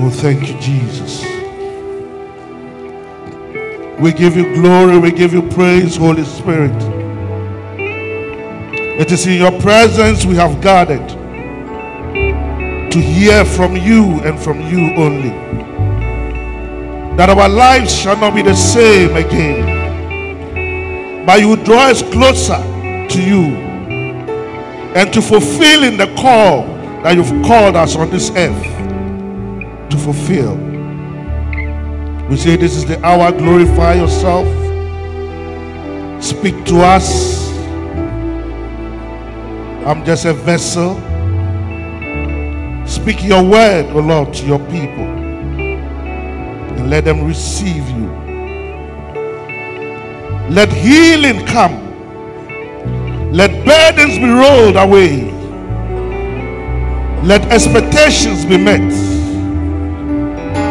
Oh, thank you, Jesus. We give you glory, we give you praise, Holy Spirit. It is in your presence we have gathered to hear from you and from you only. That our lives shall not be the same again, but you draw us closer to you and to fulfilling the call that you've called us on this earth fulfill. We say this is the hour, glorify yourself, speak to us. I'm just a vessel. Speak your word, O Lord, to your people and let them receive you. Let healing come. Let burdens be rolled away. Let expectations be met.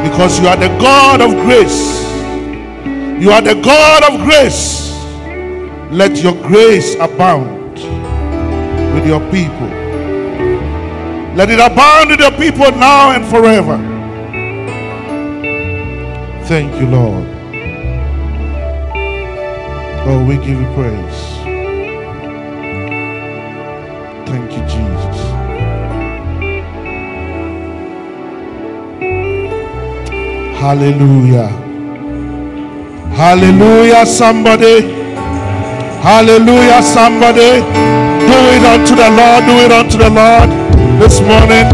Because you are the God of grace. You are the God of grace. Let your grace abound with your people. Let it abound with your people now and forever. Thank you, Lord. Oh, we give you praise. Hallelujah. Hallelujah, somebody. Hallelujah, somebody. Do it unto the Lord. Do it unto the Lord this morning.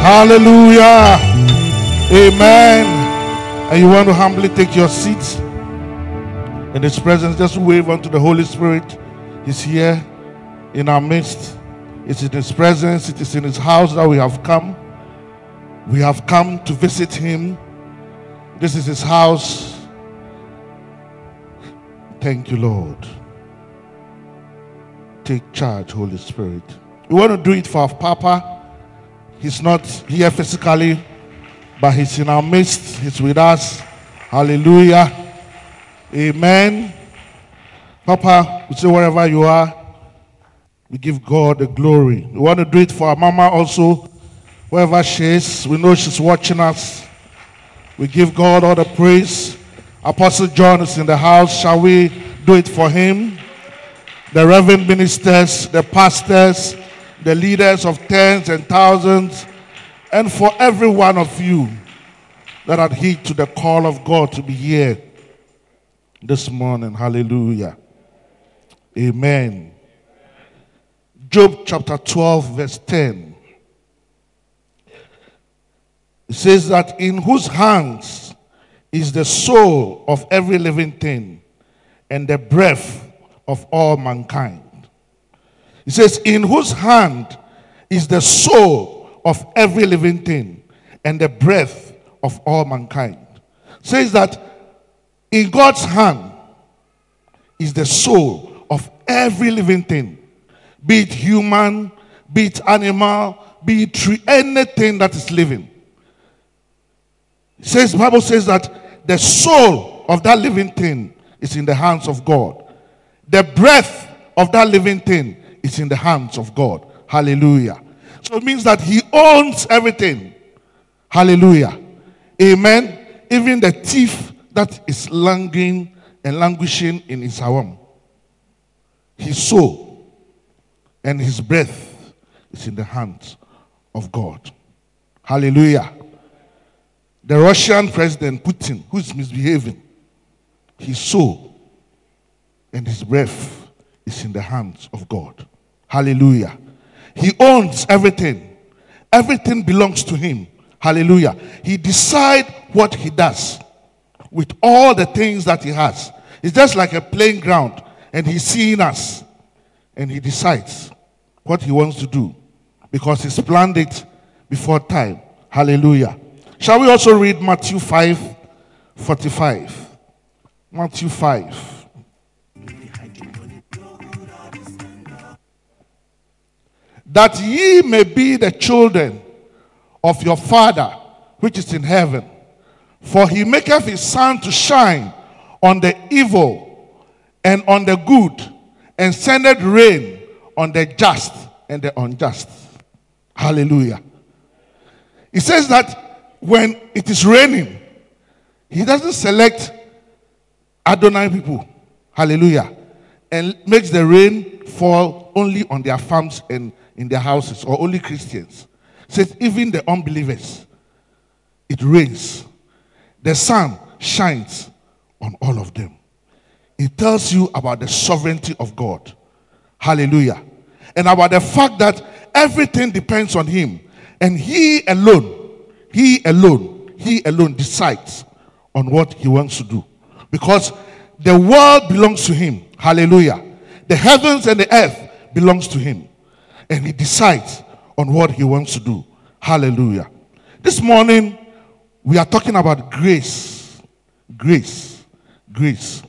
Hallelujah. Amen. And you want to humbly take your seat in His presence. Just wave unto the Holy Spirit. He's here in our midst. It's in His presence. It is in His house that we have come. We have come to visit Him. This is His house. Thank you, Lord. Take charge, Holy Spirit. We want to do it for our Papa. He's not here physically, but He's in our midst. He's with us. Hallelujah. Amen. Papa, we say wherever you are, we give God the glory. We want to do it for our mama also, wherever she is. We know she's watching us. We give God all the praise. Apostle John is in the house. Shall we do it for him? The reverend ministers, the pastors, the leaders of tens and thousands, and for every one of you that adhere to the call of God to be here this morning. Hallelujah. Amen. Job chapter 12, verse 10. It says that in whose hands is the soul of every living thing and the breath of all mankind. It says, in whose hand is the soul of every living thing and the breath of all mankind. It says that in God's hand is the soul of every living thing, be it human, be it animal, be it tree, anything that is living. Says, Bible says that the soul of that living thing is in the hands of God. The breath of that living thing is in the hands of God. Hallelujah. So it means that He owns everything. Hallelujah. Amen. Even the thief that is languishing and languishing in his home. His soul and his breath is in the hands of God. Hallelujah. The Russian president, Putin, who is misbehaving, his soul and his breath is in the hands of God. Hallelujah. He owns everything. Everything belongs to him. Hallelujah. He decides what he does with all the things that he has. It's just like a playing ground, and he's seeing us, and he decides what he wants to do because he's planned it before time. Hallelujah. Shall we also read Matthew 5 45? Matthew 5. That ye may be the children of your Father which is in heaven. For he maketh his sun to shine on the evil and on the good, and sendeth rain on the just and the unjust. Hallelujah. He says that when it is raining, he doesn't select Adonai people. Hallelujah. And makes the rain fall only on their farms and in their houses or only Christians. Says even the unbelievers, it rains. The sun shines on all of them. It tells you about the sovereignty of God. Hallelujah. And about the fact that everything depends on Him. And He alone, He alone, He alone decides on what He wants to do. Because the world belongs to Him. Hallelujah. The heavens and the earth belongs to Him. And He decides on what He wants to do. Hallelujah. This morning, we are talking about grace. Grace. Grace.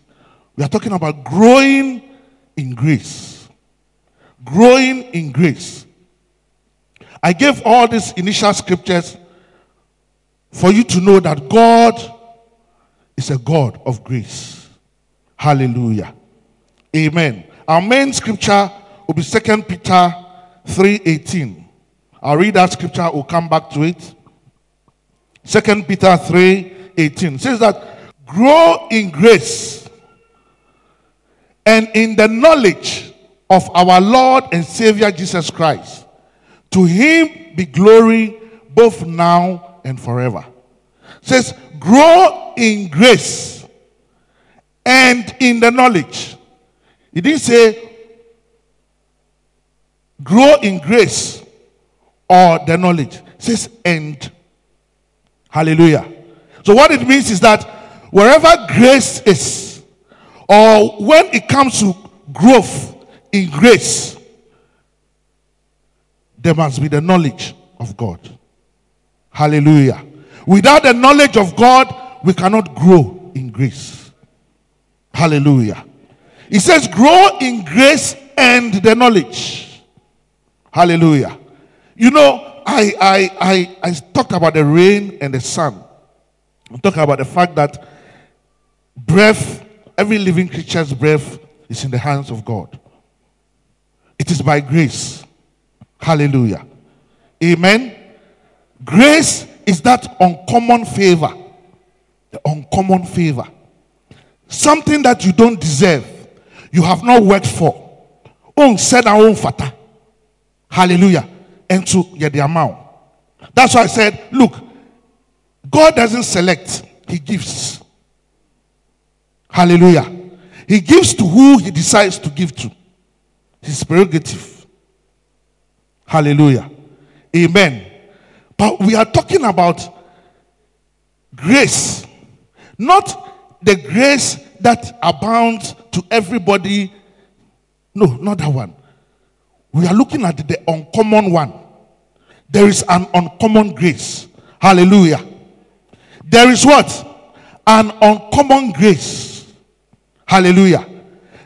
We are talking about growing in grace. Growing in grace. I gave all these initial scriptures for you to know that God is a God of grace. Hallelujah. Amen. Our main scripture will be 2 Peter 3:18. I'll read that scripture, we'll come back to it. 2 Peter 3:18 says that grow in grace and in the knowledge of our Lord and Savior Jesus Christ. To him be glory both now and forever. says grow in grace and in the knowledge. He didn't say grow in grace or the knowledge. It says and Hallelujah. So, what it means is that wherever grace is, or when it comes to growth in grace, there must be the knowledge of God. Hallelujah. Without the knowledge of God, we cannot grow in grace. Hallelujah. He says, grow in grace and the knowledge. Hallelujah. You know, I, I, I, I talked about the rain and the sun. I'm talking about the fact that breath, every living creature's breath is in the hands of God. It is by grace. Hallelujah. Amen. Grace is that uncommon favor. The uncommon favor. Something that you don't deserve. You have not worked for. On said our own. Hallelujah and to get the amount. That's why I said, look, God doesn't select, He gives. Hallelujah. He gives to who He decides to give to. His prerogative. Hallelujah. Amen. But we are talking about grace, not the grace that abounds to everybody. No, not that one. We are looking at the uncommon one. There is an uncommon grace. Hallelujah. There is what? An uncommon grace. Hallelujah.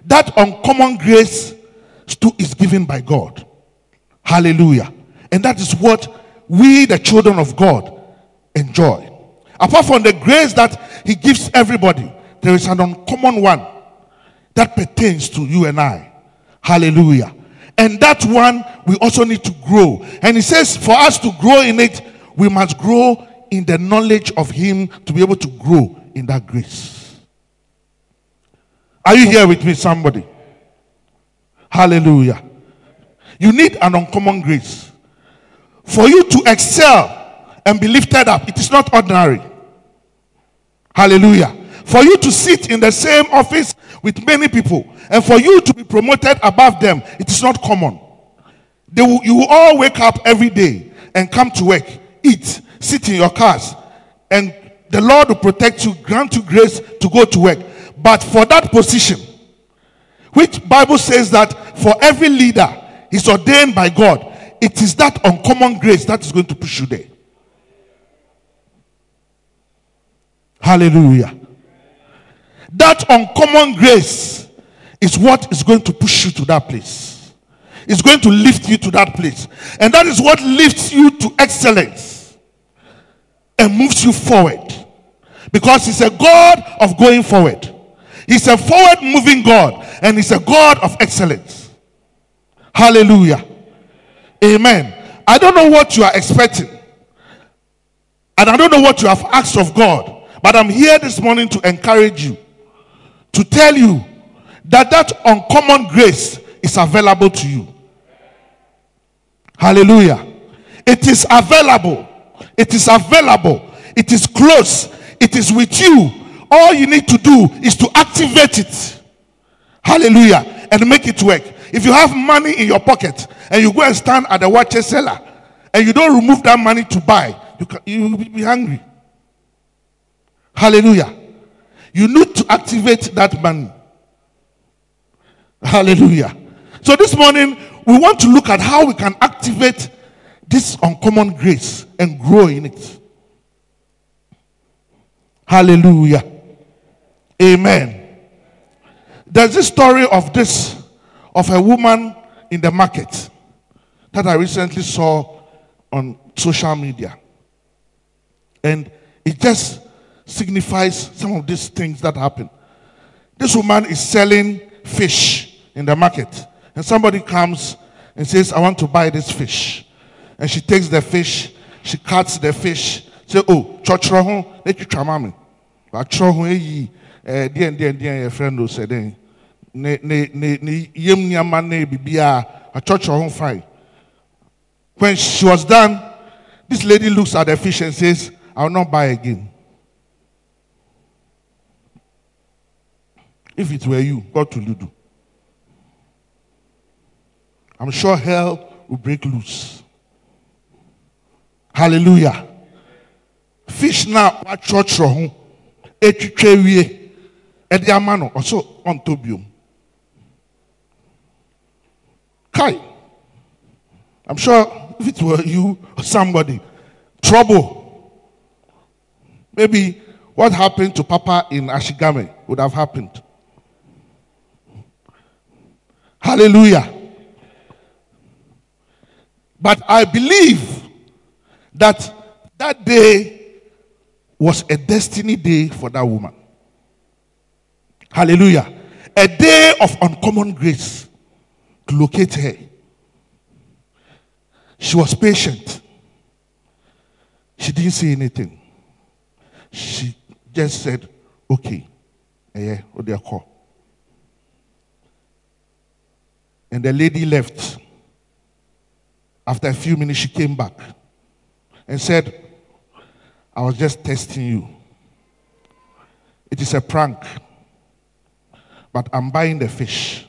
That uncommon grace is given by God. Hallelujah. And that is what we, the children of God, enjoy. Apart from the grace that He gives everybody, there is an uncommon one that pertains to you and I. Hallelujah. And that one we also need to grow. And he says, for us to grow in it, we must grow in the knowledge of him to be able to grow in that grace. Are you here with me, somebody? Hallelujah. You need an uncommon grace. For you to excel and be lifted up, it is not ordinary. Hallelujah. For you to sit in the same office with many people and for you to be promoted above them, it is not common. Will, you will all wake up every day and come to work, eat, sit in your cars, and the Lord will protect you, grant you grace to go to work. But for that position, which Bible says that for every leader is ordained by God, it is that uncommon grace that is going to push you there. Hallelujah. That uncommon grace is what is going to push you to that place. It's going to lift you to that place. And that is what lifts you to excellence and moves you forward. Because He's a God of going forward. He's a forward moving God and He's a God of excellence. Hallelujah. Amen. I don't know what you are expecting. And I don't know what you have asked of God, but I'm here this morning to encourage you, to tell you that that uncommon grace is available to you. Hallelujah. It is available. It is available. It is close. It is with you. All you need to do is to activate it. Hallelujah. And make it work. If you have money in your pocket and you go and stand at the watch seller and you don't remove that money to buy, you, can, you will be hungry. Hallelujah. You need to activate that money. Hallelujah. So this morning, we want to look at how we can activate this uncommon grace and grow in it. Hallelujah. Amen. There's this story of this, of a woman in the market that I recently saw on social media. And it just signifies some of these things that happen. This woman is selling fish in the market. And somebody comes and says, I want to buy this fish. And she takes the fish, she cuts the fish, say, Oh, chọchọrọ ho, n'etwitwa ma mi. W'atwerɛ ho eyi ɛɛ deɛ deɛ deɛ yɛ fɛn do sɛ dɛn. Ne ne ne ne yam nneɛma ne bibi a w'atwerɛtwerɛ ho fine. When she was done, this lady looks at the fish and says, I will not buy again. If it were you, what will you do? I'm sure hell will break loose. Hallelujah. Fish now watchọchọrọ ho etwitwa wie ɛde ama no ɔso ɔntɔ biom. Kai. I'm sure if it were you or somebody, trouble. Maybe what happened to Papa in Ashigame would have happened. Hallelujah. But I believe that that day was a destiny day for that woman. Hallelujah. A day of uncommon grace to locate her. She was patient. She didn't say anything. She just said, okay. Yeah. And the lady left. After a few minutes, she came back and said, I was just testing you. It is a prank, but I'm buying the fish.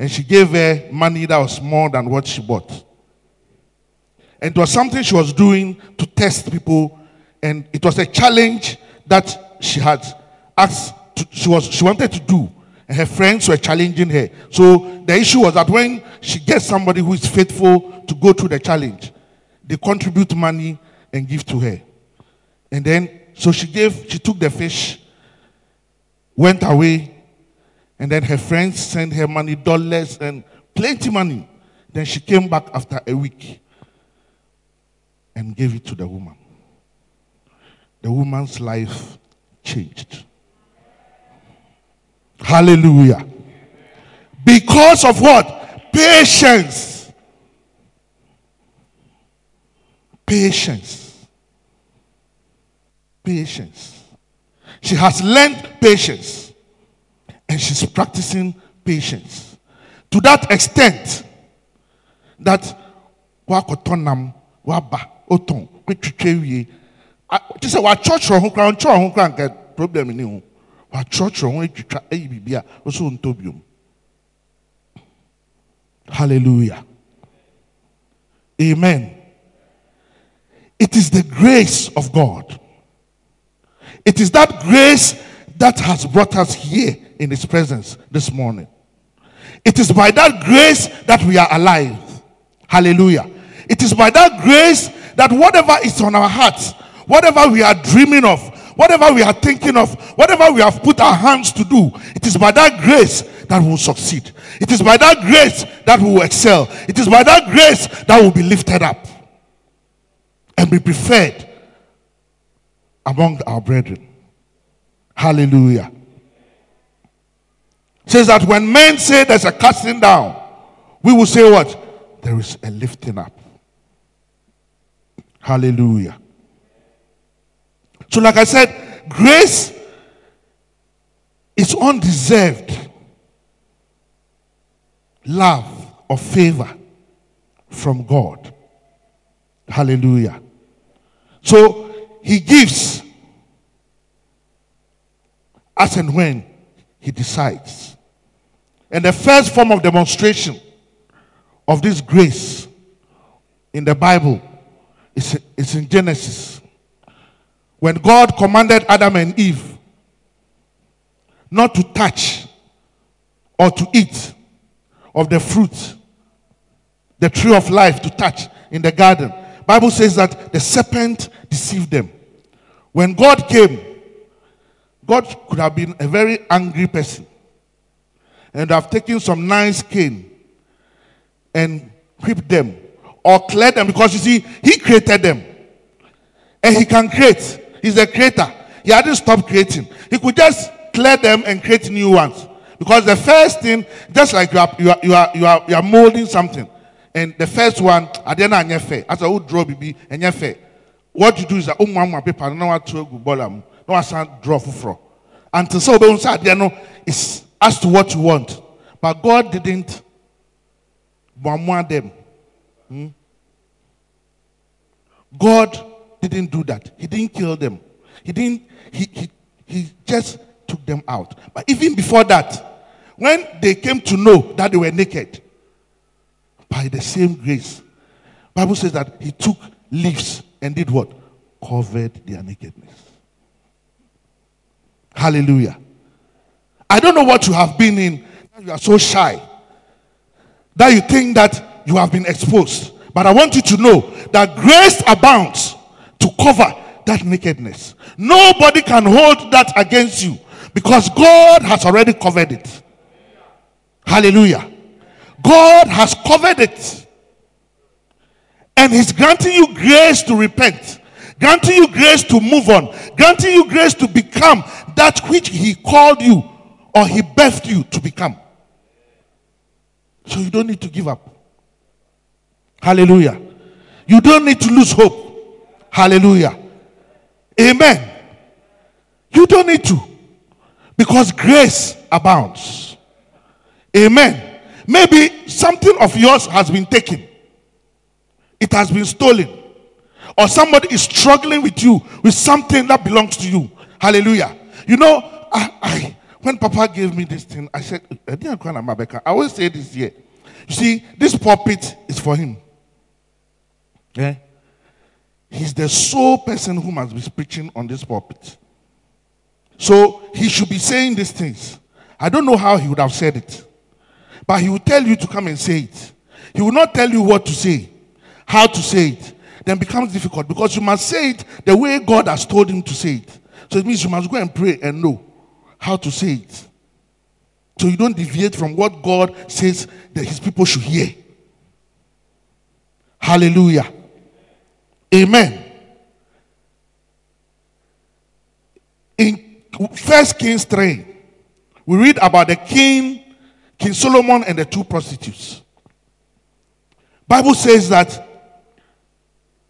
And she gave her money that was more than what she bought. And it was something she was doing to test people, and it was a challenge that she had asked, to, she, was, she wanted to do. And her friends were challenging her. So the issue was that when she gets somebody who is faithful to go through the challenge, they contribute money and give to her. And then, so she gave, she took the fish, went away, and then her friends sent her money, dollars, and plenty money. Then she came back after a week and gave it to the woman. The woman's life changed. Hallelujah. Because of what? Patience. Patience. Patience. She has learned patience and she's practicing patience to that extent that wakotonam waba oton kwetwitwa wie problem hallelujah. Amen. It is the grace of god. It is that grace that has brought us here in his presence this morning it is by that grace that we are alive hallelujah it is by that grace that whatever is on our hearts whatever we are dreaming of whatever we are thinking of, whatever we have put our hands to do, it is by that grace that will succeed. It is by that grace that will excel. It is by that grace that will be lifted up and be preferred among our brethren. Hallelujah. Says that when men say there's a casting down, we will say what? There is a lifting up. Hallelujah. So, like I said, grace is undeserved love or favor from God. Hallelujah. So he gives as and when he decides. And the first form of demonstration of this grace in the Bible is, is in Genesis. When God commanded Adam and Eve not to touch or to eat of the fruit, the tree of life to touch in the garden. Bible says that the serpent deceived them. When God came, God could have been a very angry person and have taken some nice cane and whipped them or cleared them because you see, He created them and He can create. He's a creator. He hadn't stopped creating. He could just clear them and create new ones. Because the first thing, just like you are, you are, you are, you are, you are molding something, and the first one, I didn't know fair. As I would draw BB and fair. What you do is that oh mama paper, no one to go bolam, no one draw for Until so be say oh, know is as to what you want. But God didn't bomb them. Hmm? God didn't do that. He didn't kill them. He didn't, he, he, he just took them out. But even before that, when they came to know that they were naked, by the same grace, Bible says that he took leaves and did what? Covered their nakedness. Hallelujah. I don't know what you have been in. You are so shy that you think that you have been exposed. But I want you to know that grace abounds to cover that nakedness. Nobody can hold that against you because God has already covered it. Hallelujah. God has covered it. And He's granting you grace to repent, granting you grace to move on, granting you grace to become that which He called you or He birthed you to become. So you don't need to give up. Hallelujah. You don't need to lose hope. Hallelujah. Amen. You don't need to. Because grace abounds. Amen. Maybe something of yours has been taken, it has been stolen, or somebody is struggling with you with something that belongs to you. Hallelujah. You know, I, I when Papa gave me this thing, I said, eh, I always say this here. You see, this pulpit is for him. Yeah? He's the sole person who must be preaching on this pulpit. So he should be saying these things. I don't know how he would have said it. But he will tell you to come and say it. He will not tell you what to say, how to say it. Then becomes difficult because you must say it the way God has told him to say it. So it means you must go and pray and know how to say it. So you don't deviate from what God says that his people should hear. Hallelujah. Amen. In First Kings 3, we read about the king King Solomon and the two prostitutes. Bible says that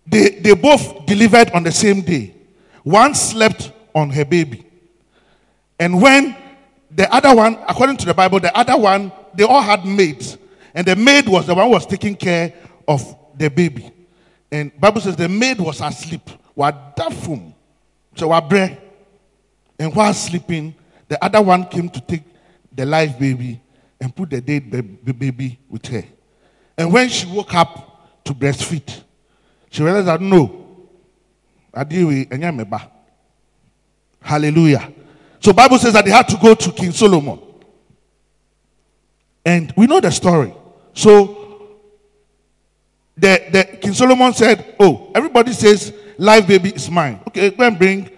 they, they both delivered on the same day. One slept on her baby. And when the other one, according to the Bible, the other one, they all had maids. And the maid was the one who was taking care of the baby. And Bible says the maid was asleep. Wadafum. So wabre. And while sleeping, the other one came to take the live baby and put the dead baby with her. And when she woke up to breastfeed, she realized that no, I didn't know. Hallelujah. Hallelujah. So Bible says that they had to go to King Solomon. And we know the story. So the, the King Solomon said, Oh, everybody says live baby is mine. Okay, go and bring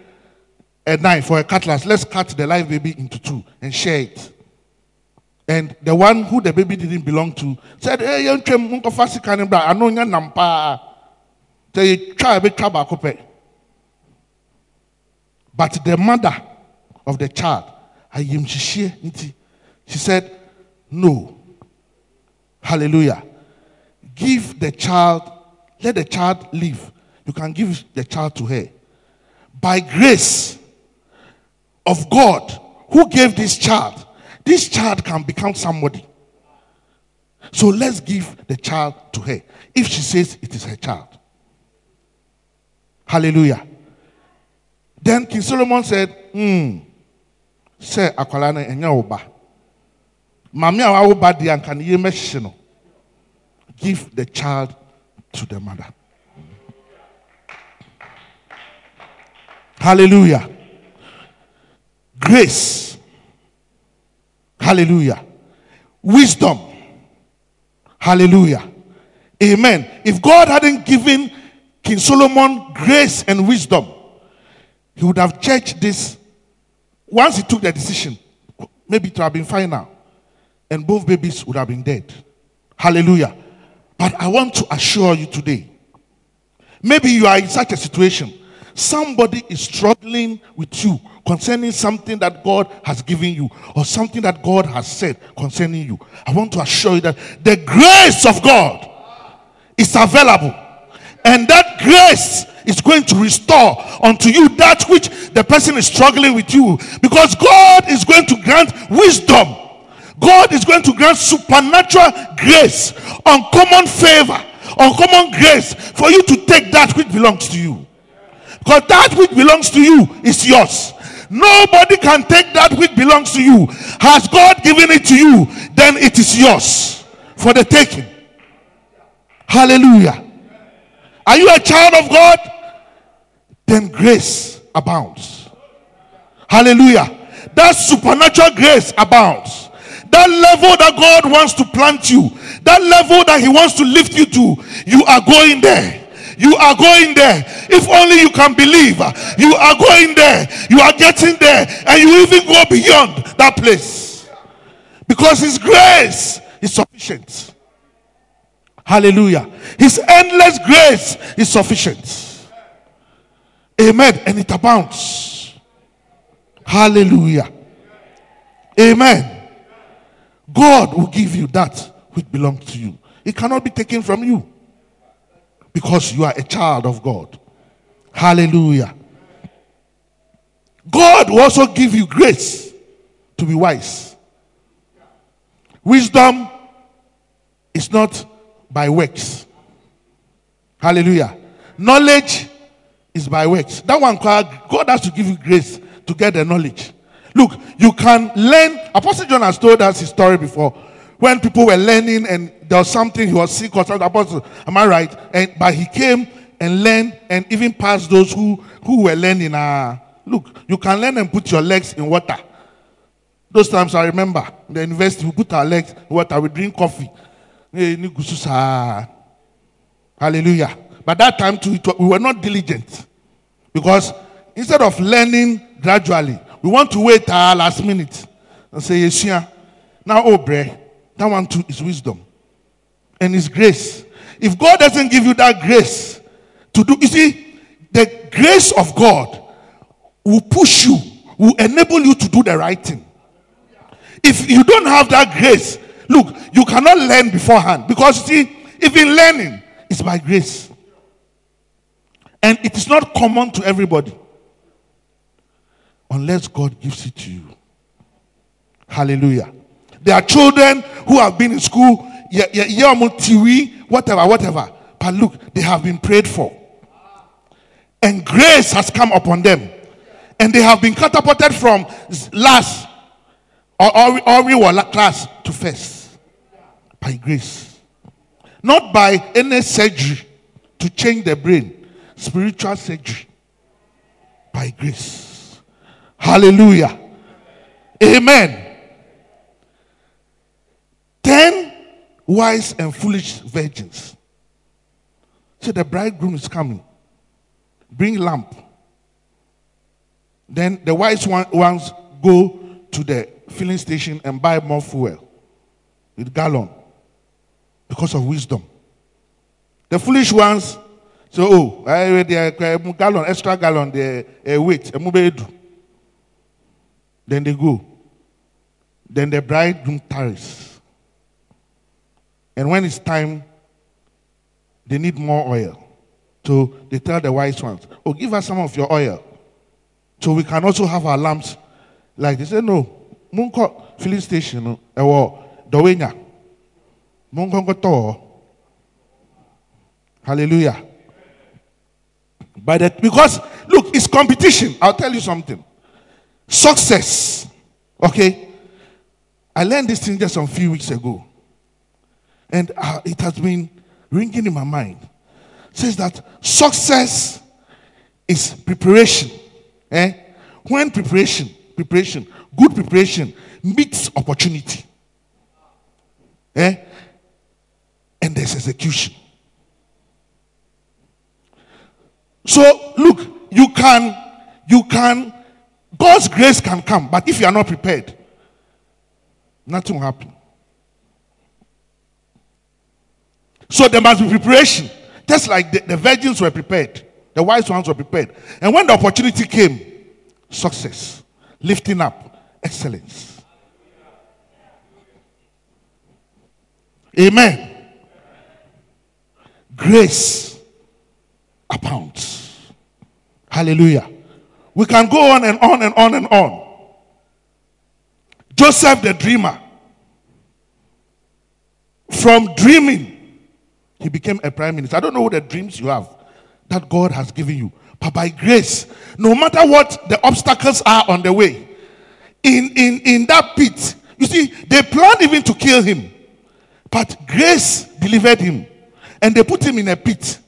a knife or a cutlass. Let's cut the live baby into two and share it. And the one who the baby didn't belong to said, eh, Hey, young Munkofasi Kanibra, I know your nampa. Say, try a bit eh. But the mother of the child, she said, No. Hallelujah. Give the child, let the child live. You can give the child to her. by grace of God who gave this child, this child can become somebody. So let's give the child to her if she says it is her child. Hallelujah. Then King Solomon said, Hmm, say akwala enya oba. Mami a wawo ba di anka ne no. Give the child to the mother. Hallelujah. Grace. Hallelujah. Wisdom. Hallelujah. Amen. If God hadn't given King Solomon grace and wisdom, he would have judged this. Once he took the decision, maybe it would have been fine now. And both babies would have been dead. Hallelujah. But I want to assure you today maybe you are in such a situation. Somebody is struggling with you concerning something that God has given you or something that God has said concerning you. I want to assure you that the grace of God is available. And that grace is going to restore unto you that which the person is struggling with you. Because God is going to grant wisdom. God is going to grant supernatural grace, uncommon favor, uncommon grace for you to take that which belongs to you. Because that which belongs to you is yours. Nobody can take that which belongs to you. Has God given it to you, then it is yours for the taking. Hallelujah. Are you a child of God? Then grace abounds. Hallelujah. That supernatural grace abounds. That level that God wants to plant you, that level that He wants to lift you to, you are going there. You are going there. If only you can believe, you are going there. You are getting there, and you even go beyond that place because His grace is sufficient. Hallelujah. His endless grace is sufficient. Amen. And it abounds. Hallelujah. Amen. God will give you that which belongs to you. It cannot be taken from you because you are a child of God. Hallelujah. God will also give you grace to be wise. Wisdom is not by works. Hallelujah. Knowledge is by works. That one, God has to give you grace to get the knowledge. Look, you can learn. Apostle John has told us his story before. When people were learning and there was something, he was sick or something. Apostle, am I right? And but he came and learned and even passed those who, who were learning. Uh, look, you can learn and put your legs in water. Those times I remember the university, we put our legs in water, we drink coffee. Hallelujah. But that time too, we were not diligent. Because instead of learning gradually, we want to wait till last minute and say, Yes, yeah. Now, oh, bre, that one too is wisdom and His grace. If God doesn't give you that grace to do, you see, the grace of God will push you, will enable you to do the right thing. If you don't have that grace, Look, you cannot learn beforehand because see, even learning is by grace. And it is not common to everybody unless God gives it to you. Hallelujah. There are children who have been in school, whatever, whatever. But look, they have been prayed for. And grace has come upon them. And they have been catapulted from last or, or, or class to first by grace. Not by any surgery to change the brain, spiritual surgery. By grace. Hallelujah. Amen. Ten wise and foolish virgins. So the bridegroom is coming. Bring lamp. Then the wise ones go to the filling station and buy more fuel with gallon because of wisdom. The foolish ones say, oh, I the uh, um, gallon, extra gallon, the uh, weight, um, then they go. Then the bridegroom tarries. And when it's time, they need more oil. So they tell the wise ones, oh, give us some of your oil. So we can also have our lamps like they say, no, Munko filling station, or eh, Dowenya. Munko Hallelujah. By that, because look, it's competition. I'll tell you something. Success. Okay. I learned this thing just a few weeks ago. And uh, it has been ringing in my mind. It says that success is preparation. Eh? When preparation, preparation, good preparation meets opportunity. Eh? And there's execution. So look, you can, you can, God's grace can come, but if you are not prepared, nothing will happen. So there must be preparation. Just like the, the virgins were prepared, the wise ones were prepared. And when the opportunity came, success, lifting up, excellence. Amen. Grace abounds. Hallelujah. We can go on and on and on and on. Joseph the dreamer, from dreaming, he became a prime minister. I don't know what the dreams you have that God has given you, but by grace, no matter what the obstacles are on the way, in, in, in that pit, you see, they planned even to kill him, but grace delivered him, and they put him in a pit.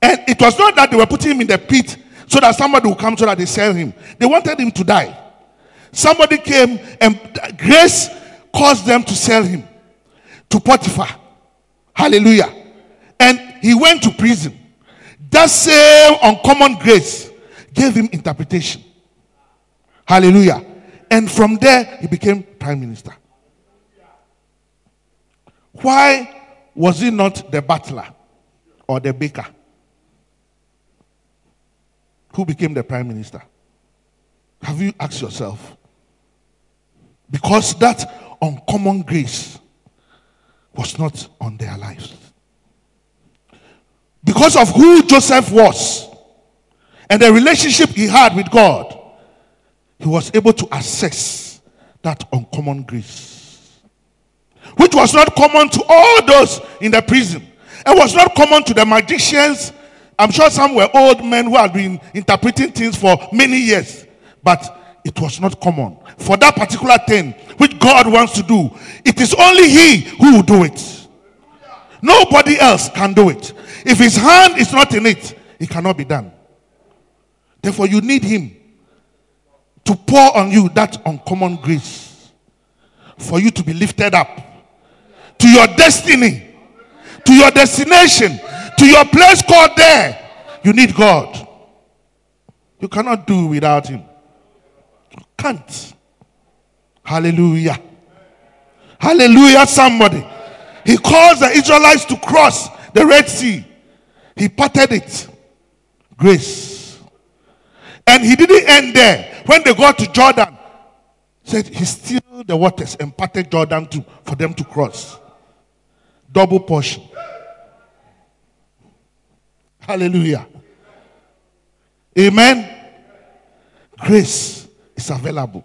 And it was not that they were putting him in the pit so that somebody would come so that they sell him. They wanted him to die. Somebody came and grace caused them to sell him to Potiphar. Hallelujah. And he went to prison. That same uncommon grace gave him interpretation. Hallelujah. And from there, he became prime minister. Why was he not the butler or the baker? Who became the prime minister? Have you asked yourself? Because that uncommon grace was not on their lives. Because of who Joseph was and the relationship he had with God, he was able to access that uncommon grace, which was not common to all those in the prison. It was not common to the magicians I'm sure some were old men who had been interpreting things for many years, but it was not common. For that particular thing which God wants to do, it is only He who will do it. Nobody else can do it. If His hand is not in it, it cannot be done. Therefore, you need Him to pour on you that uncommon grace for you to be lifted up to your destiny, to your destination, to your place called there, you need God. You cannot do without Him. You can't. Hallelujah. Hallelujah, somebody. He caused the Israelites to cross the Red Sea. He parted it. Grace. And he didn't end there. When they got to Jordan, said he stilled the waters and parted Jordan to, for them to cross. Double portion. Hallelujah. Amen. Grace is available.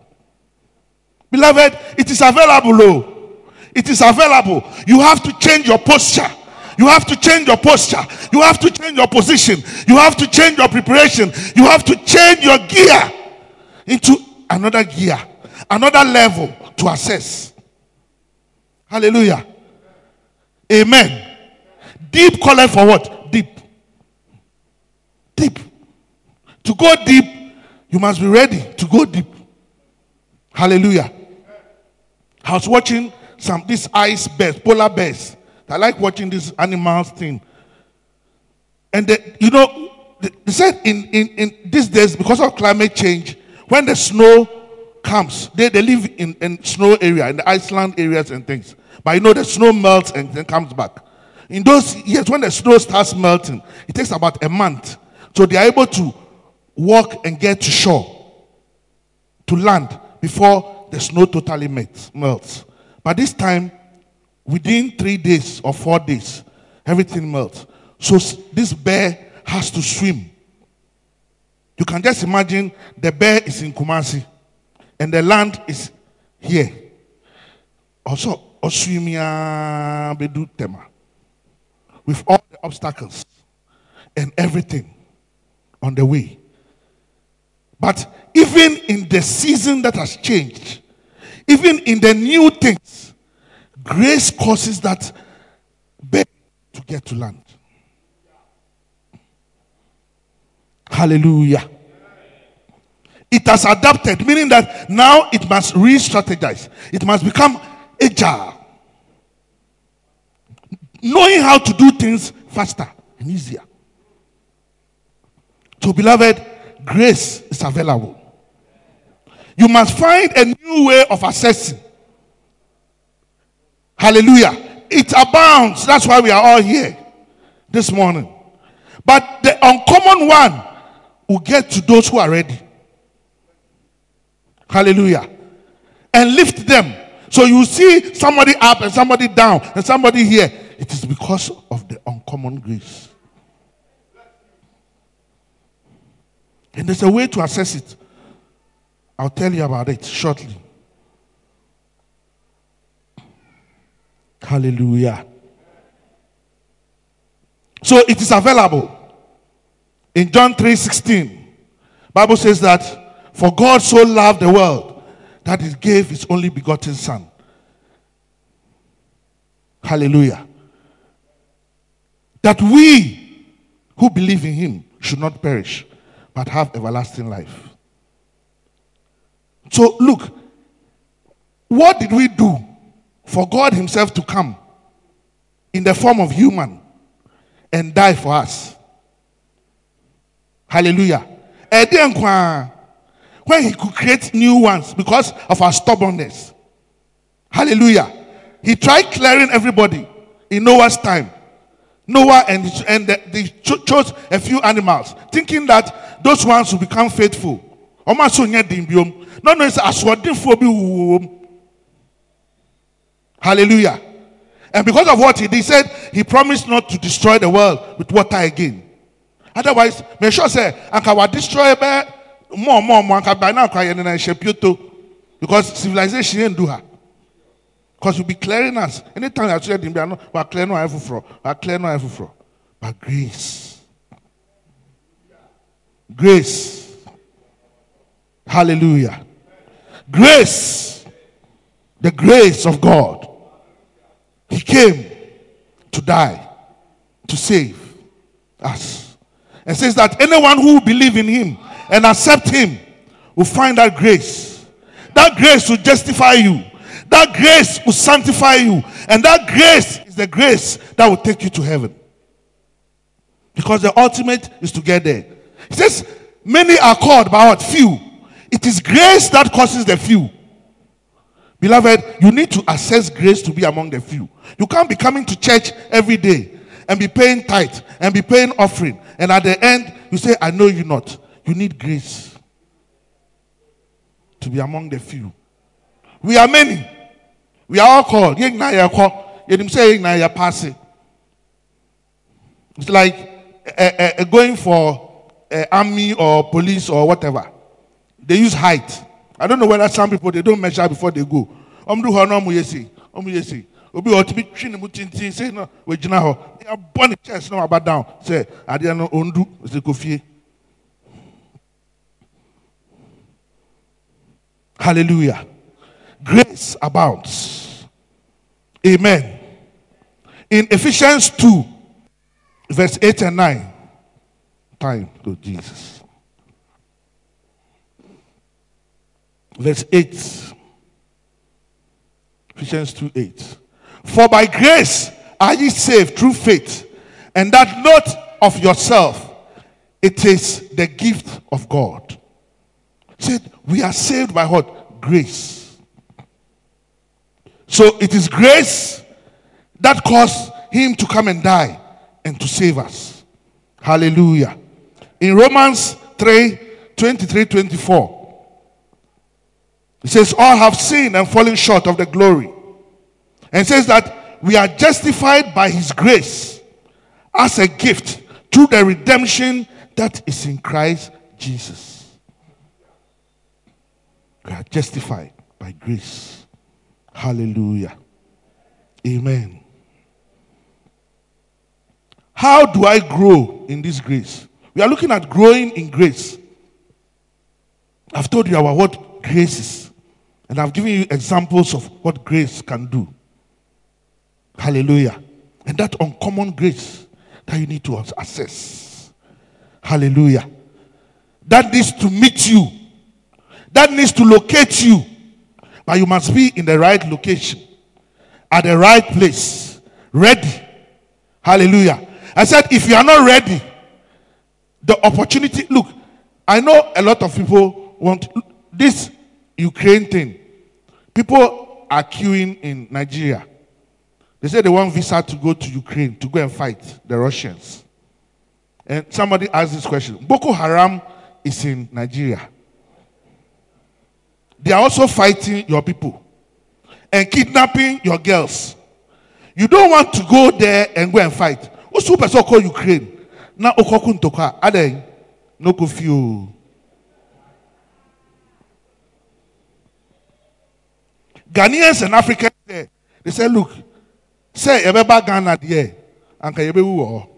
Beloved, it is available. Oh. It is available. You have to change your posture. You have to change your posture. You have to change your position. You have to change your preparation. You have to change your gear into another gear, another level to assess. Hallelujah. Amen. Deep calling for what? Deep. To go deep, you must be ready to go deep. Hallelujah. I was watching some these ice bears, polar bears. I like watching these animals thing. And they, you know, they said in, in, in these days, because of climate change, when the snow comes, they, they live in, in snow area, in the Iceland areas and things. But you know, the snow melts and then comes back. In those years, when the snow starts melting, it takes about a month so they are able to walk and get to shore, to land, before the snow totally melts. But this time, within three days or four days, everything melts. So this bear has to swim You can just imagine the bear is in Kumasi and the land is here. Also, Oswimia Bedu Tema. With all the obstacles and everything on the way. But even in the season that has changed, even in the new things, grace causes that bear to get to land. Hallelujah. It has adapted, meaning that now it must re strategize, it must become agile. Knowing how to do things faster and easier. So, beloved, grace is available. You must find a new way of assessing. Hallelujah. It abounds. That's why we are all here this morning. But the uncommon one will get to those who are ready. Hallelujah. And lift them. So you see somebody up and somebody down and somebody here. It is because of the uncommon grace. And there's a way to assess it. I'll tell you about it shortly. Hallelujah. So it is available. In John 3:16, Bible says that for God so loved the world that he gave his only begotten son. Hallelujah. That we who believe in him should not perish but have everlasting life. So look, what did we do for God himself to come in the form of human and die for us? Hallelujah. Eh, when he could create new ones because of our stubbornness. Hallelujah. He tried clearing everybody in Noah's time. Noah and, and the, they chose a few animals, thinking that those ones will become faithful. Hallelujah. And because of what he did, he said he promised not to destroy the world with water again. Otherwise, make sure say, Anka wa destroy be more, more, more, Anka by now cry and then because civilization didn't do her. Because you'll be clearing us. Anytime I say him, we are clearing no for, we are clearing no for. But grace. Grace. Hallelujah. Grace. The grace of God. He came to die, to save us and says that anyone who believe in him and accept him will find that grace. That grace will justify you. That grace will sanctify you. And that grace is the grace that will take you to heaven. Because the ultimate is to get there. He says, Many are called, but what? Few. It is grace that causes the few. Beloved, you need to assess grace to be among the few. You can't be coming to church every day and be paying tithe and be paying offering. And at the end, you say, I know you not. You need grace to be among the few. We are many. We are all called. It's like uh, uh, going for uh, army or police or whatever. They use height. I don't know whether some people they don't measure before they go. Obi a ɔtumi twi ne mu tintin sɛ no wɔgyina hɔ yɛabɔ ne chest na waba down. Sɛ adeɛ no ɔndu sɛ hallelujah grace abounds. Amen. In ephesians 2 verse 8 and 9 time to jesus. Verse 8 ephesians 2 8 for by grace are ye saved through faith, and that not of yourself, it is the gift of God. Said, we are saved by what? Grace. So it is grace that caused him to come and die and to save us. Hallelujah. In Romans 3 23 24, it says, All have sinned and fallen short of the glory and says that we are justified by his grace as a gift through the redemption that is in Christ Jesus. We are justified by grace. Hallelujah. Amen. How do I grow in this grace? We are looking at growing in grace. I've told you about what grace is, and I've given you examples of what grace can do. Hallelujah. And that uncommon grace that you need to assess. Hallelujah. That needs to meet you, that needs to locate you. But you must be in the right location, at the right place, ready. Hallelujah. I said, if you are not ready, the opportunity. Look, I know a lot of people want this Ukraine thing. People are queuing in Nigeria. They say they want visa to go to Ukraine to go and fight the Russians. And somebody asked this question Boko Haram is in Nigeria. They are also fighting your people and kidnapping your girls. You don't want to go there and go and fight. What's super so called Ukraine? Na okokun toka aden no kofio. Ghanaians and Africans they say, look, say ebeba Ghana there, anka yebe wo.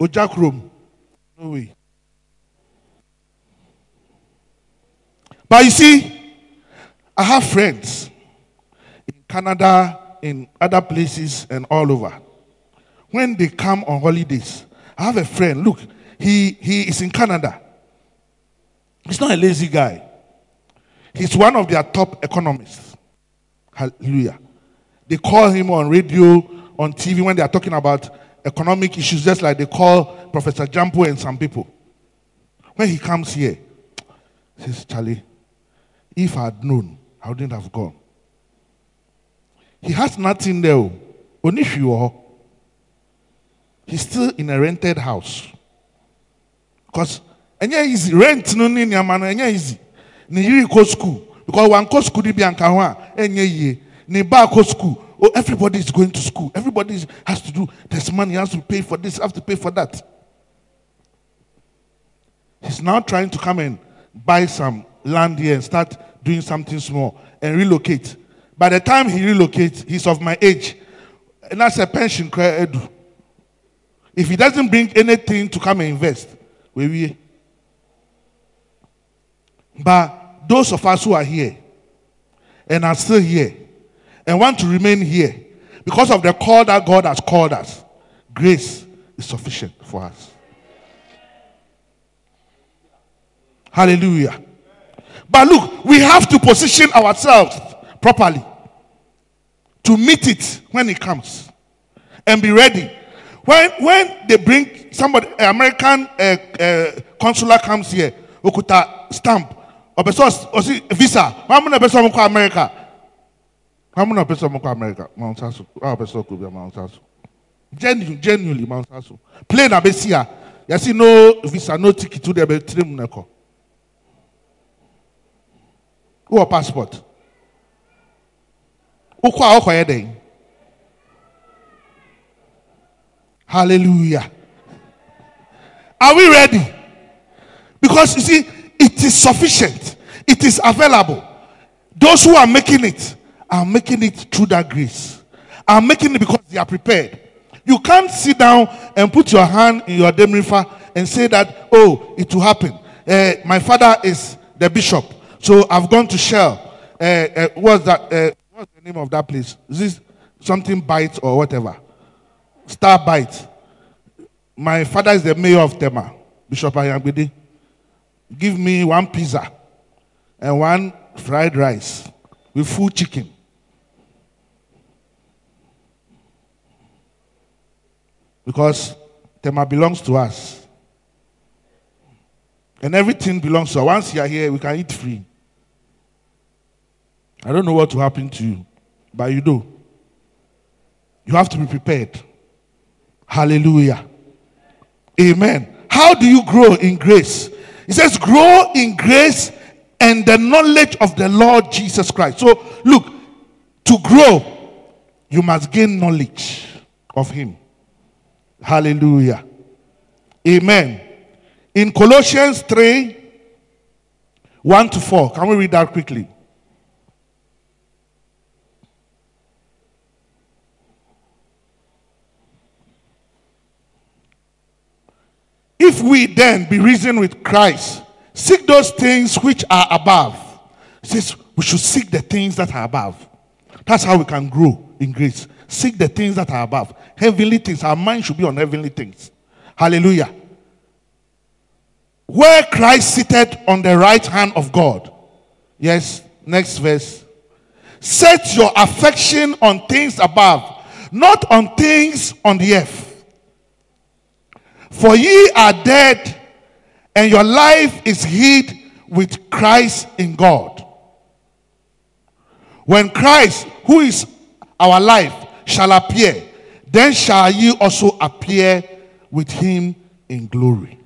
Ojakrom. No way. But you see, I have friends in Canada, in other places, and all over. When they come on holidays, I have a friend. Look, he, he is in Canada. He's not a lazy guy. He's one of their top economists. Hallelujah. They call him on radio, on TV when they are talking about economic issues, just like they call Professor Gyampo and some people. When he comes here, he says, Charlie, if I had known, I wouldn't have gone. He has nothing there. oh. Only few. He's still in a rented house. Because enye easy. Rent no ni niyama no enye easy. Ni yiri go school. Because one go school di bi anka ho a enye yie. Ni ba go school. Oh, everybody is going to school. Everybody has to do. There's money. Has to pay for this. Have to pay for that. He's now trying to come and buy some land here and start doing something small and relocate. By the time he relocates, he's of my age. And that's a pension. If he doesn't bring anything to come and invest, we will. But those of us who are here and are still here and want to remain here because of the call that God has called us, grace is sufficient for us. Hallelujah. But look, we have to position ourselves properly to meet it when it comes and be ready. When, when they bring somebody, an American uh, uh, consular comes here, okuta stamp, osi visa, how many person go America? How many person go America? Mount Sasu. Person could be Mount Sasu? Genuinely, genuinely Mount Sasu. Plane. You see no visa, no ticket to the trim Who passport? Yedeng? Hallelujah. Are we ready? Because you see, it is sufficient, it is available. Those who are making it are making it through that grace, are making it because they are prepared. You can't sit down and put your hand in your demrifa and say that, oh, it will happen. Uh, my father is the bishop, so I've gone to Shell. Uh, uh, what's that? Uh, what's the name of that place? Is this something bite or whatever? Star Bite. My father is the mayor of Tema, Bishop Ayangbede. Give me one pizza and one fried rice with full chicken. Because Tema belongs to us. And everything belongs to us. Once you are here, we can eat free. I don't know what will happen to you, but you do. You have to be prepared. Hallelujah. Amen. How do you grow in grace? It says, grow in grace and the knowledge of the Lord Jesus Christ. So, look, to grow, you must gain knowledge of Him. Hallelujah. Amen. In Colossians 3 1 to 4, can we read that quickly? If we then be risen with Christ, seek those things which are above. It says we should seek the things that are above. That's how we can grow in grace. Seek the things that are above. Heavenly things. Our mind should be on heavenly things. Hallelujah. Where Christ seated on the right hand of God. Yes, next verse. Set your affection on things above, not on things on the earth. For ye are dead, and your life is hid with Christ in God. When Christ, who is our life, shall appear, then shall ye also appear with him in glory.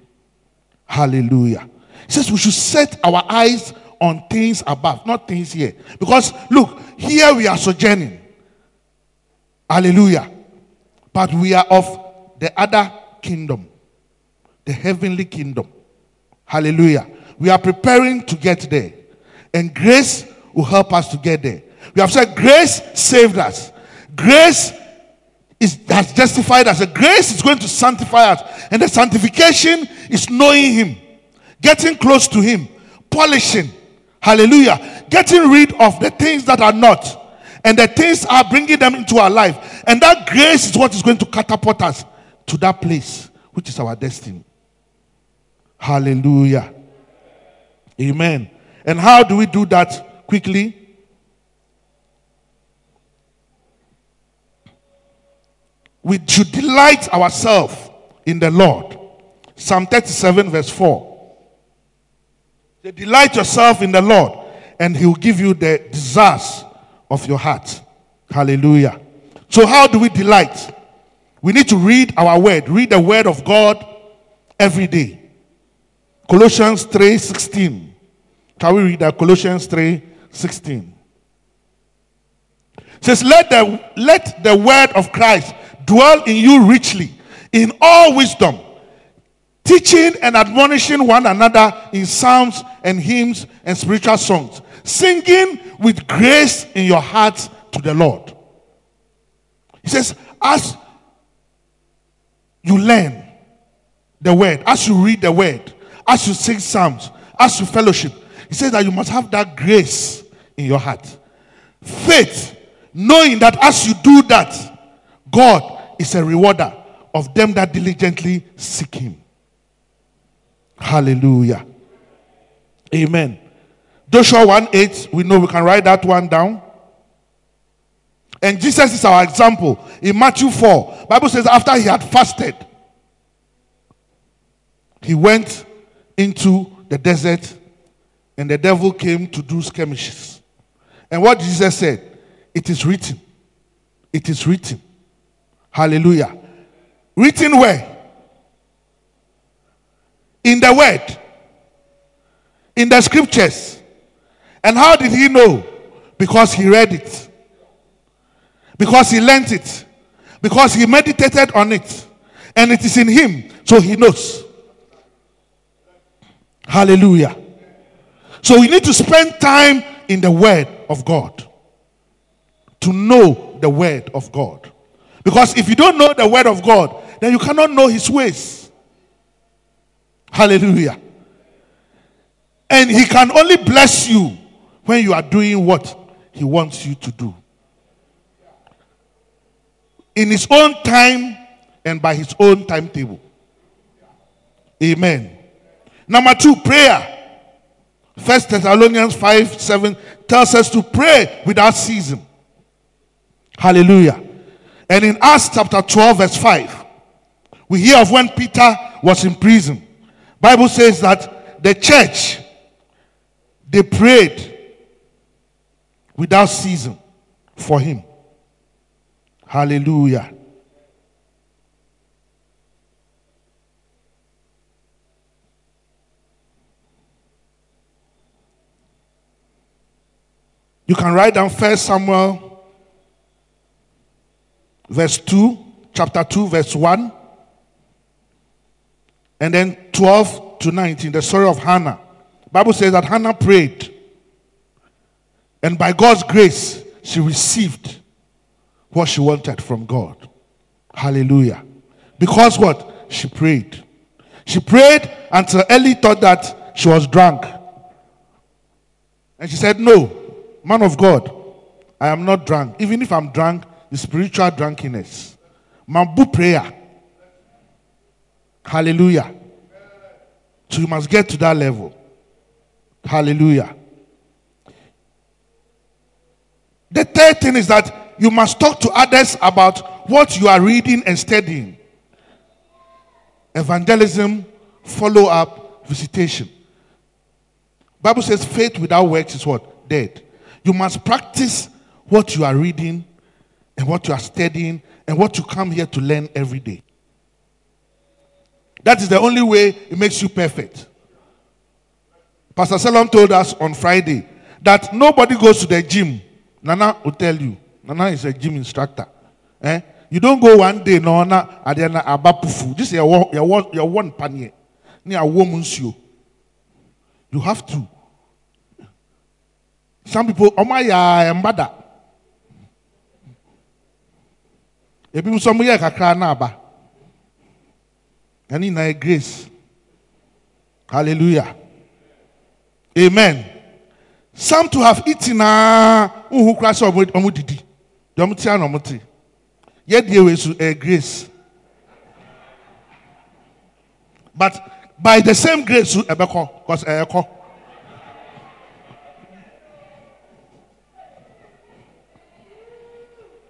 Hallelujah. He says we should set our eyes on things above, not things here. Because look, here we are sojourning. Hallelujah. But we are of the other kingdom the heavenly kingdom. Hallelujah. We are preparing to get there. And grace will help us to get there. We have said grace saved us. Grace is has justified us. The grace is going to sanctify us. And the sanctification is knowing him, getting close to him, polishing. Hallelujah. Getting rid of the things that are not. And the things are bringing them into our life. And that grace is what is going to catapult us to that place, which is our destiny. Hallelujah. Amen. And how do we do that quickly? We should delight ourselves in the Lord. Psalm 37, verse 4. Say, delight yourself in the Lord, and He will give you the desires of your heart. Hallelujah. So, how do we delight? We need to read our word, read the word of God every day. Colossians 3:16. Can we read that? Colossians 3:16. says, let the, let the word of Christ dwell in you richly in all wisdom, teaching and admonishing one another in psalms and hymns and spiritual songs, singing with grace in your hearts to the Lord. He says, as you learn the word, as you read the word, as you sing psalms, as you fellowship, he says that you must have that grace in your heart. Faith, knowing that as you do that, God is a rewarder of them that diligently seek him. Hallelujah. Amen. Joshua 1 8, we know we can write that one down. And Jesus is our example. In Matthew 4, Bible says after he had fasted, he went into the desert and the devil came to do skirmishes. And what Jesus said, it is written. It is written. Hallelujah. Written where? In the word. In the scriptures. And how did he know? Because he read it. Because he learned it. Because he meditated on it. And it is in him. So he knows. Hallelujah. So we need to spend time in the Word of God to know the Word of God. Because if you don't know the Word of God, then you cannot know His ways. Hallelujah. And He can only bless you when you are doing what He wants you to do. In His own time and by His own timetable. Amen. Number two, prayer. First Thessalonians 5 7 tells us to pray without ceasing. Hallelujah. And in Acts chapter 12, verse 5, we hear of when Peter was in prison. Bible says that the church they prayed without ceasing for him. Hallelujah. You can write down First Samuel, verse 2, chapter 2, verse 1. And then 12 to 19, the story of Hannah. Bible says that Hannah prayed. And by God's grace, she received what she wanted from God. Hallelujah. Because what? She prayed. She prayed until Eli thought that she was drunk. And she said, No, man of God, I am not drunk. Even if I'm drunk, it's spiritual drunkenness. Mambu prayer. Hallelujah. So you must get to that level. Hallelujah. The third thing is that you must talk to others about what you are reading and studying. Evangelism, follow up, visitation. Bible says faith without works is what? Dead. You must practice what you are reading and what you are studying and what you come here to learn every day. That is the only way it makes you perfect. Pastor Salom told us on Friday that nobody goes to the gym. Nana will tell you. Nana is a gym instructor. Eh? You don't go one day, no, na adiana abapufu. This is your one you. You have to. Some people, oh my ya mbada. Ebi nso mo yɛ kakra na aba. Ɛne na grace. Hallelujah. Amen. Some to have eaten na uhu kura sɛ ɔmo ɔmo didi. Deɛ ɔmo tia na ɔmo ti. Yɛ deɛ wɔ so ɛyɛ grace. But by the same grace so ɛbɛkɔ cause ɛyɛ kɔ. Wa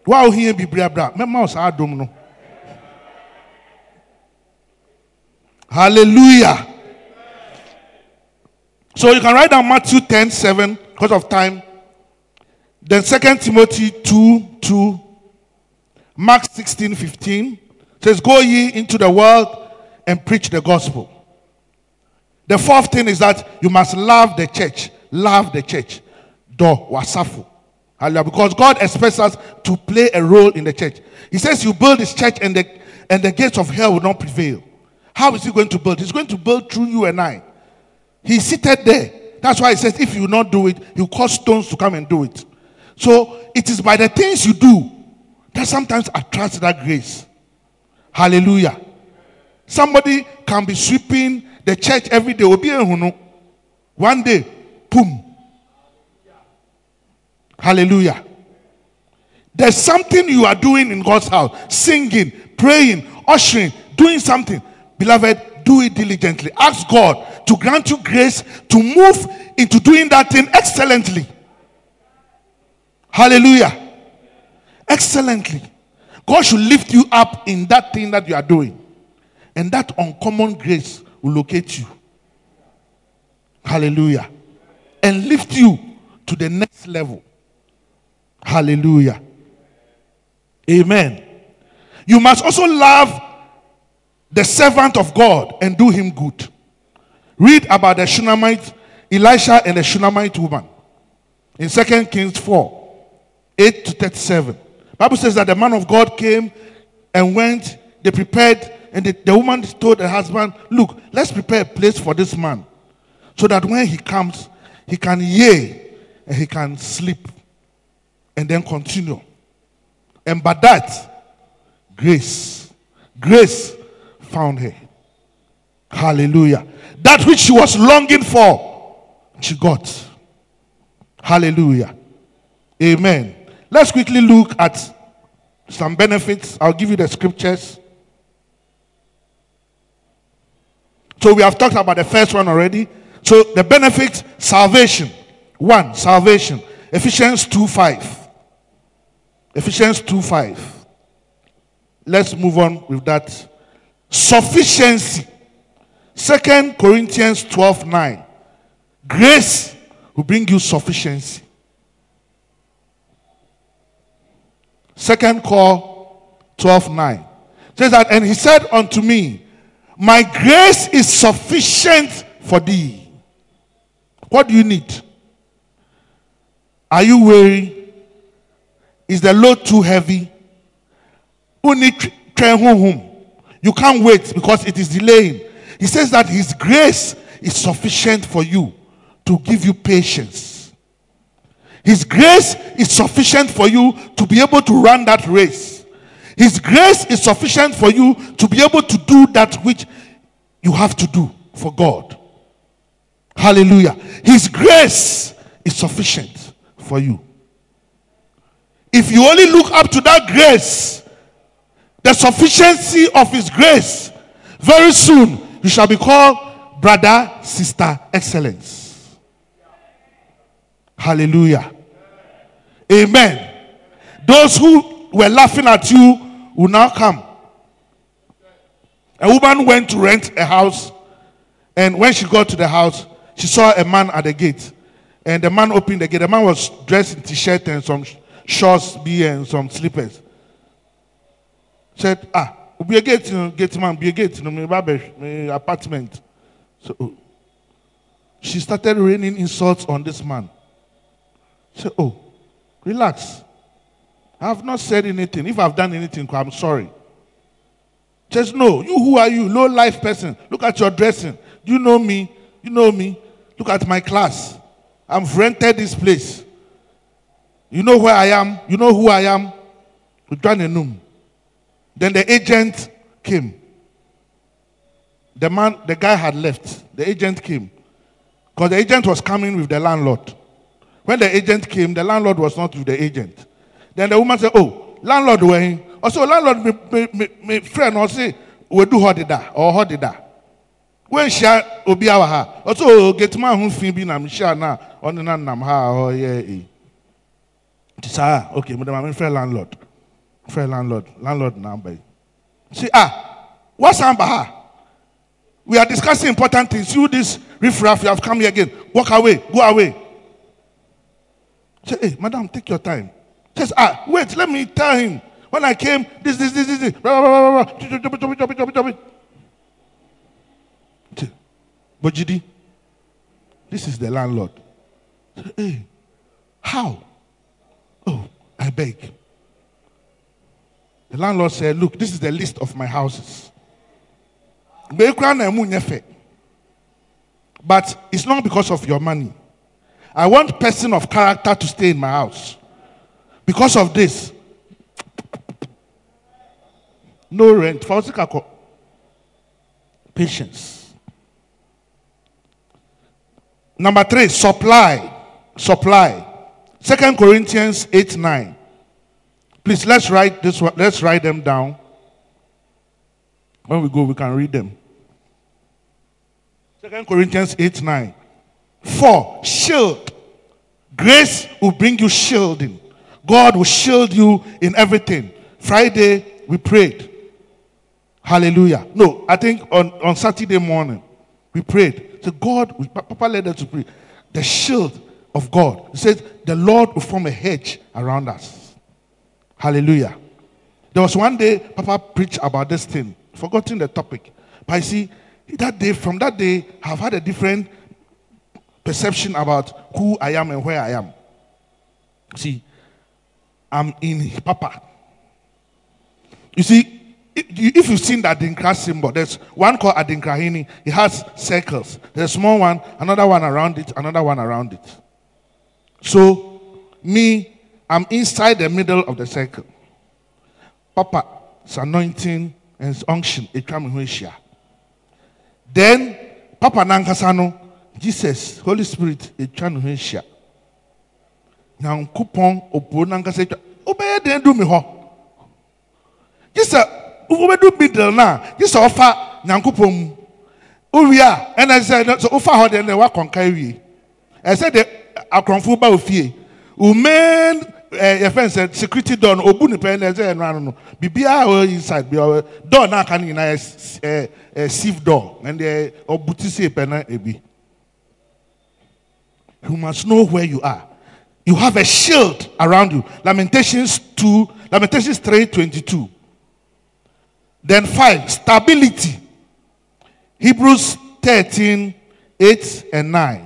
ohia bibiri abira mɛma o saa dom no. Hallelujah. So you can write down Matthew 10 7 because of time. Then 2 Timothy 2 2. Mark 16 15 says, Go ye into the world and preach the gospel. The fourth thing is that you must love the church. Love the church. Do wasafu. Hallelujah. Because God expects us to play a role in the church. He says, You build this church and the, and the gates of hell will not prevail. How is he going to build? He's going to build through you and I. He's seated there. That's why he says, if you not do it, you cause stones to come and do it. So it is by the things you do that sometimes attracts that grace. Hallelujah. Somebody can be sweeping the church every day. One day, boom. Hallelujah. There's something you are doing in God's house singing, praying, ushering, doing something. Beloved, do it diligently. Ask God to grant you grace to move into doing that thing excellently. Hallelujah. Excellently. God should lift you up in that thing that you are doing. And that uncommon grace will locate you. Hallelujah. And lift you to the next level. Hallelujah. Amen. You must also love the servant of God and do him good. Read about the Shunammite, Elisha and the Shunammite woman in 2 Kings 4 8 to 37. Bible says that the man of God came and went, they prepared, and the, the woman told her husband, Look, let's prepare a place for this man so that when he comes, he can hear and he can sleep and then continue. And by that, grace, grace found her. Hallelujah. That which she was longing for, she got. Hallelujah. Amen. Let's quickly look at some benefits. I'll give you the scriptures. So we have talked about the first one already. So the benefit salvation. One, salvation. Ephesians 2 5. Ephesians 2 5. Let's move on with that. Sufficiency. Second Corinthians 12 9. Grace will bring you sufficiency. Second call 12 9. Says that, and he said unto me, My grace is sufficient for thee. What do you need? Are you weary? Is the load too heavy? You can't wait because it is delaying. He says that His grace is sufficient for you to give you patience. His grace is sufficient for you to be able to run that race. His grace is sufficient for you to be able to do that which you have to do for God. Hallelujah. His grace is sufficient for you. If you only look up to that grace, the sufficiency of His grace, very soon you shall be called brother, sister, excellence. Hallelujah. Amen. Those who were laughing at you will now come. A woman went to rent a house, and when she got to the house, she saw a man at the gate. And the man opened the gate. The man was dressed in t-shirt and some shorts, be and some slippers. Said, ah, be a gate, you man, be a gate, you know, my, apartment. So she started raining insults on this man. Said, oh, relax. I have not said anything. If I've done anything, I'm sorry. Just know, you who are you? Low life person. Look at your dressing. You know me? You know me. Look at my class. I've rented this place. You know where I am? You know who I am? Then the agent came. The man, the guy had left. The agent came. Because the agent was coming with the landlord. When the agent came, the landlord was not with the agent. Then the woman said, Oh, landlord, where? He oh, also, landlord, my, my, my friend, or say, we do hodida or hodida. When she obi awa ha. Oh, also, get my home fin bi na msha na on na nam ha oh yeah. Eh. Tisa, okay, madam, I'm friend landlord. Friend landlord, landlord number. See, ah, what's ha? We are discussing important things. You, this riffraff, you have come here again. Walk away, go away. Say, hey, madam, take your time. Just, ah, wait, let me tell him. When I came, this, this, this, this, this. Bojidi, this is the landlord. Hey, how? Oh, I beg. The landlord said, Look, this is the list of my houses. But it's not because of your money. I want person of character to stay in my house. Because of this, no rent. Patience. Number three, supply. Supply. Second Corinthians 8 9. Please let's write this one, let's write them down. When we go, we can read them. Second Corinthians 8 9. Four, shield. Grace will bring you shielding. God will shield you in everything. Friday, we prayed. Hallelujah. No, I think on, on Saturday morning, we prayed. So God, Papa led us to pray. The shield of God. He said, the Lord will form a hedge around us. Hallelujah. There was one day Papa preached about this thing, forgotten the topic. But I see, that day, from that day, I've had a different perception about who I am and where I am. See, I'm in Papa. You see, if you've seen that Adinkra symbol, there's one called Adinkrahene. It has circles. There's a small one, another one around it, another one around it. So, me, I'm inside the middle of the circle. Papa, Papa's anointing and his unction. Then, Papa Nankasano, Jesus, Holy Spirit, here. nyankopɔn opuo nankasa atwa wobɛyɛ den du mi hɔ gye sɛ uh, wobɛdu middle uh, oh, no a gye sɛ ɔfa nyankopɔn mu wowie a ɛna sɛ sɛ wofa hɔ deɛ na wakɔnka wie ɛsɛ de akorɔmfo ba ofie umain ɛɛ eh, yɛfɛn sɛ security door obu nipa yɛn na ɛsɛ yɛn no no biribiara a ɔyɛ inside bi ɔyɛ door naa ka no nyinaa ɛɛ ɛɛ eh, eh, sieve door ɛnna ɔbuti se pɛ na ebi you must know where you are. You have a shield around you. Lamentations 2, Lamentations 3 22. Then 5, stability. Hebrews 13 8 and 9.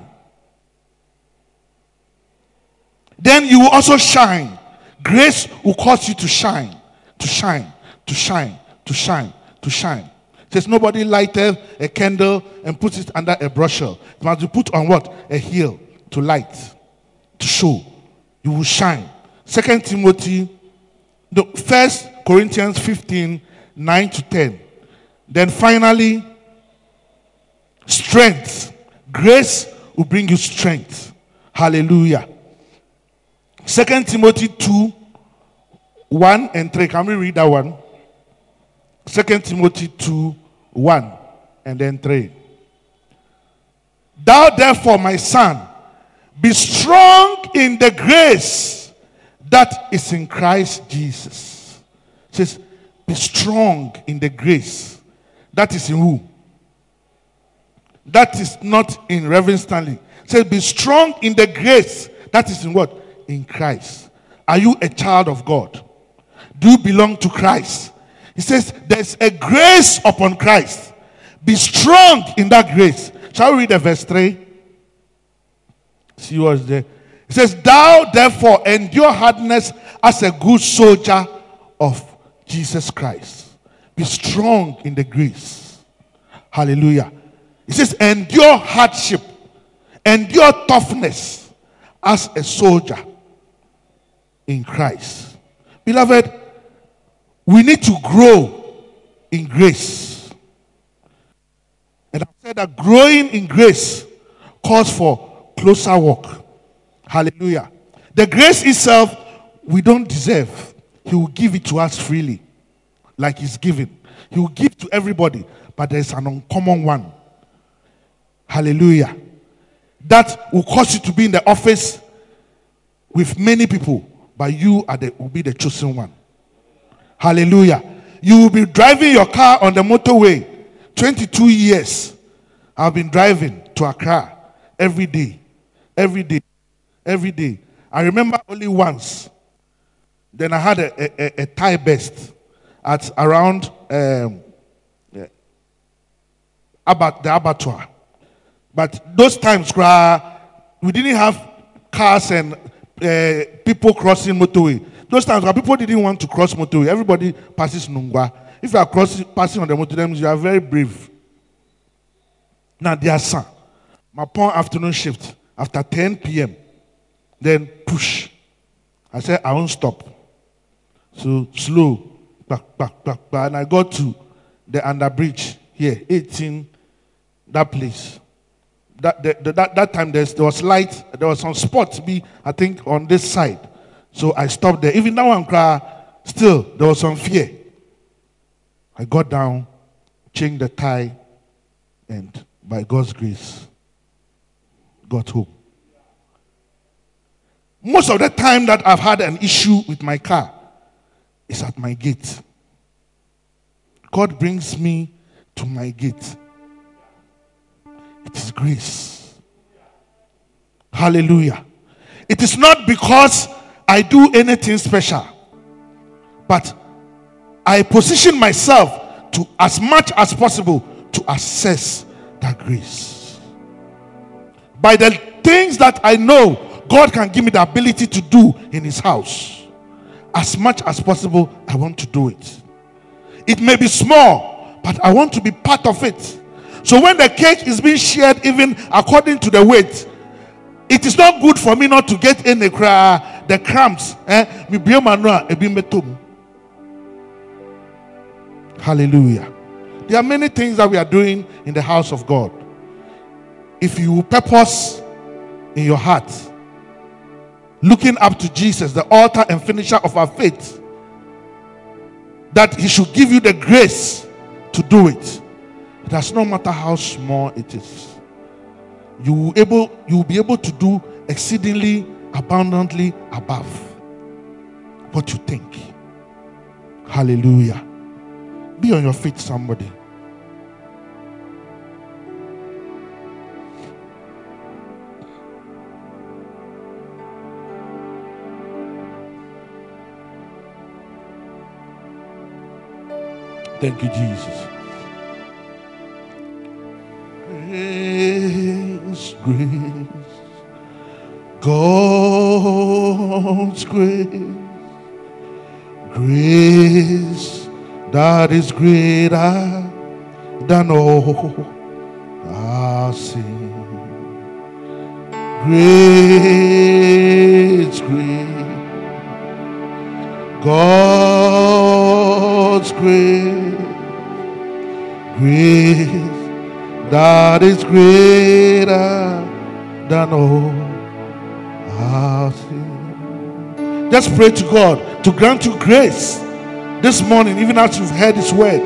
Then you will also shine. Grace will cause you to shine, to shine, to shine, to shine, to shine. Says nobody lighted a candle and puts it under a bushel. It must be put on what? A hill to light, to show. You will shine. Second Timothy, the first Corinthians 15, 9 to 10. Then finally, strength. Grace will bring you strength. Hallelujah. Second Timothy 2, 1 and 3. Can we read that one? Second Timothy 2, 1 and then 3. Thou therefore, my son, be strong in the grace that is in Christ Jesus. It says, be strong in the grace that is in who? That is not in Reverend Stanley. It says, be strong in the grace that is in what? In Christ. Are you a child of God? Do you belong to Christ? He says, There's a grace upon Christ. Be strong in that grace. Shall we read the verse 3? See what's there. It says, Thou therefore endure hardness as a good soldier of Jesus Christ. Be strong in the grace. Hallelujah. It says, Endure hardship, endure toughness as a soldier in Christ. Beloved, we need to grow in grace. And I said that growing in grace calls for closer walk. Hallelujah. The grace itself, we don't deserve. He will give it to us freely, like He's given. He will give to everybody, but there's an uncommon one. Hallelujah. That will cause you to be in the office with many people, but you are the, will be the chosen one. Hallelujah. You will be driving your car on the motorway. 22 years. I've been driving to Accra every day. Every day. Every day. I remember only once. Then I had a, a, a tie best at around um, about the abattoir. But those times, we didn't have cars and uh, people crossing motorway. Those times people didn't want to cross motorway, everybody passes Nungua. If you are crossing, passing on the motorway, you are very brave. Now, dear son, my point afternoon shift after 10 p.m. Then push. I said, I won't stop. So slow, back, back, back. And I got to the under bridge here, 18, that place. That, the, that, that time there was light, there was some spots, be I think, on this side. So I stopped there. Even now I'm crying, still there was some fear. I got down, changed the tie, and by God's grace, got home. Most of the time that I've had an issue with my car is at my gate. God brings me to my gate. It is grace. Hallelujah. It is not because I do anything special. But I position myself to, as much as possible, to assess that grace. By the things that I know God can give me the ability to do in His house, as much as possible, I want to do it. It may be small, but I want to be part of it. So when the cake is being shared, even according to the weight, it is not good for me not to get any cry, the cramps. Eh? Hallelujah. There are many things that we are doing in the house of God. If you purpose in your heart, looking up to Jesus, the author and finisher of our faith, that He should give you the grace to do it. Does not matter how small it is you will able you will be able to do exceedingly abundantly above what you think. Hallelujah. Be on your feet, somebody. Thank you, Jesus. Grace, grace, God's grace, grace that is greater than all I sing. Great, great, God's great, great, that is greater than all I sing. Just pray to God to grant you grace this morning, even as you've heard His word,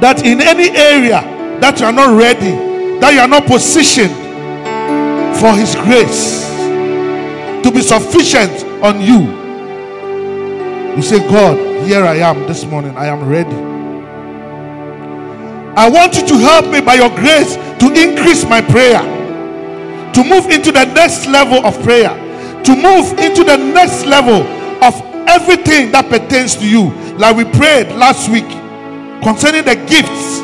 that in any area that you are not ready, that you are not positioned for His grace to be sufficient on you, you say, God, here I am this morning, I am ready. I want you to help me by your grace to increase my prayer, to move into the next level of prayer, to move into the next level of everything that pertains to you. Like we prayed last week concerning the gifts,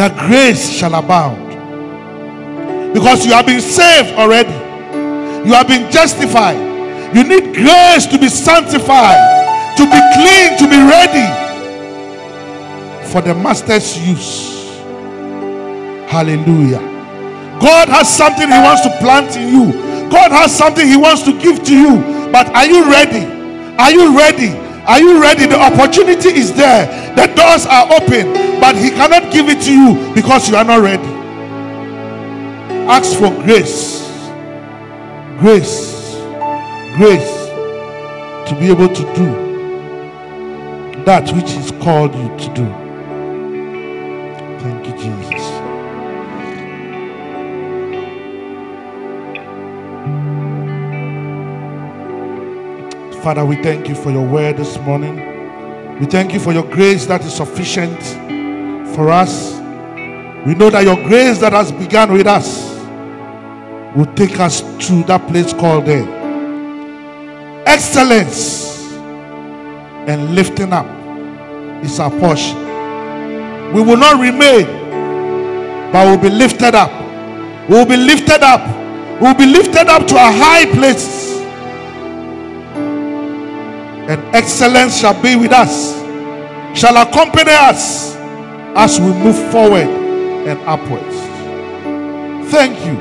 that grace shall abound. Because you have been saved already, you have been justified. You need grace to be sanctified, to be clean, to be ready for the master's use. Hallelujah. God has something He wants to plant in you. God has something He wants to give to you. But are you ready? Are you ready? Are you ready? The opportunity is there. The doors are open, but He cannot give it to you because you are not ready. Ask for grace. Grace. Grace to be able to do that which He's called you to do. Father, we thank you for your word this morning. We thank you for your grace that is sufficient for us. We know that your grace that has begun with us will take us to that place called there. Excellence and lifting up is our portion. We will not remain, but we'll be lifted up. We'll be lifted up. We'll be lifted up to a high place and excellence shall be with us, shall accompany us as we move forward and upwards. Thank you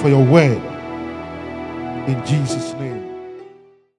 for your word in Jesus' name.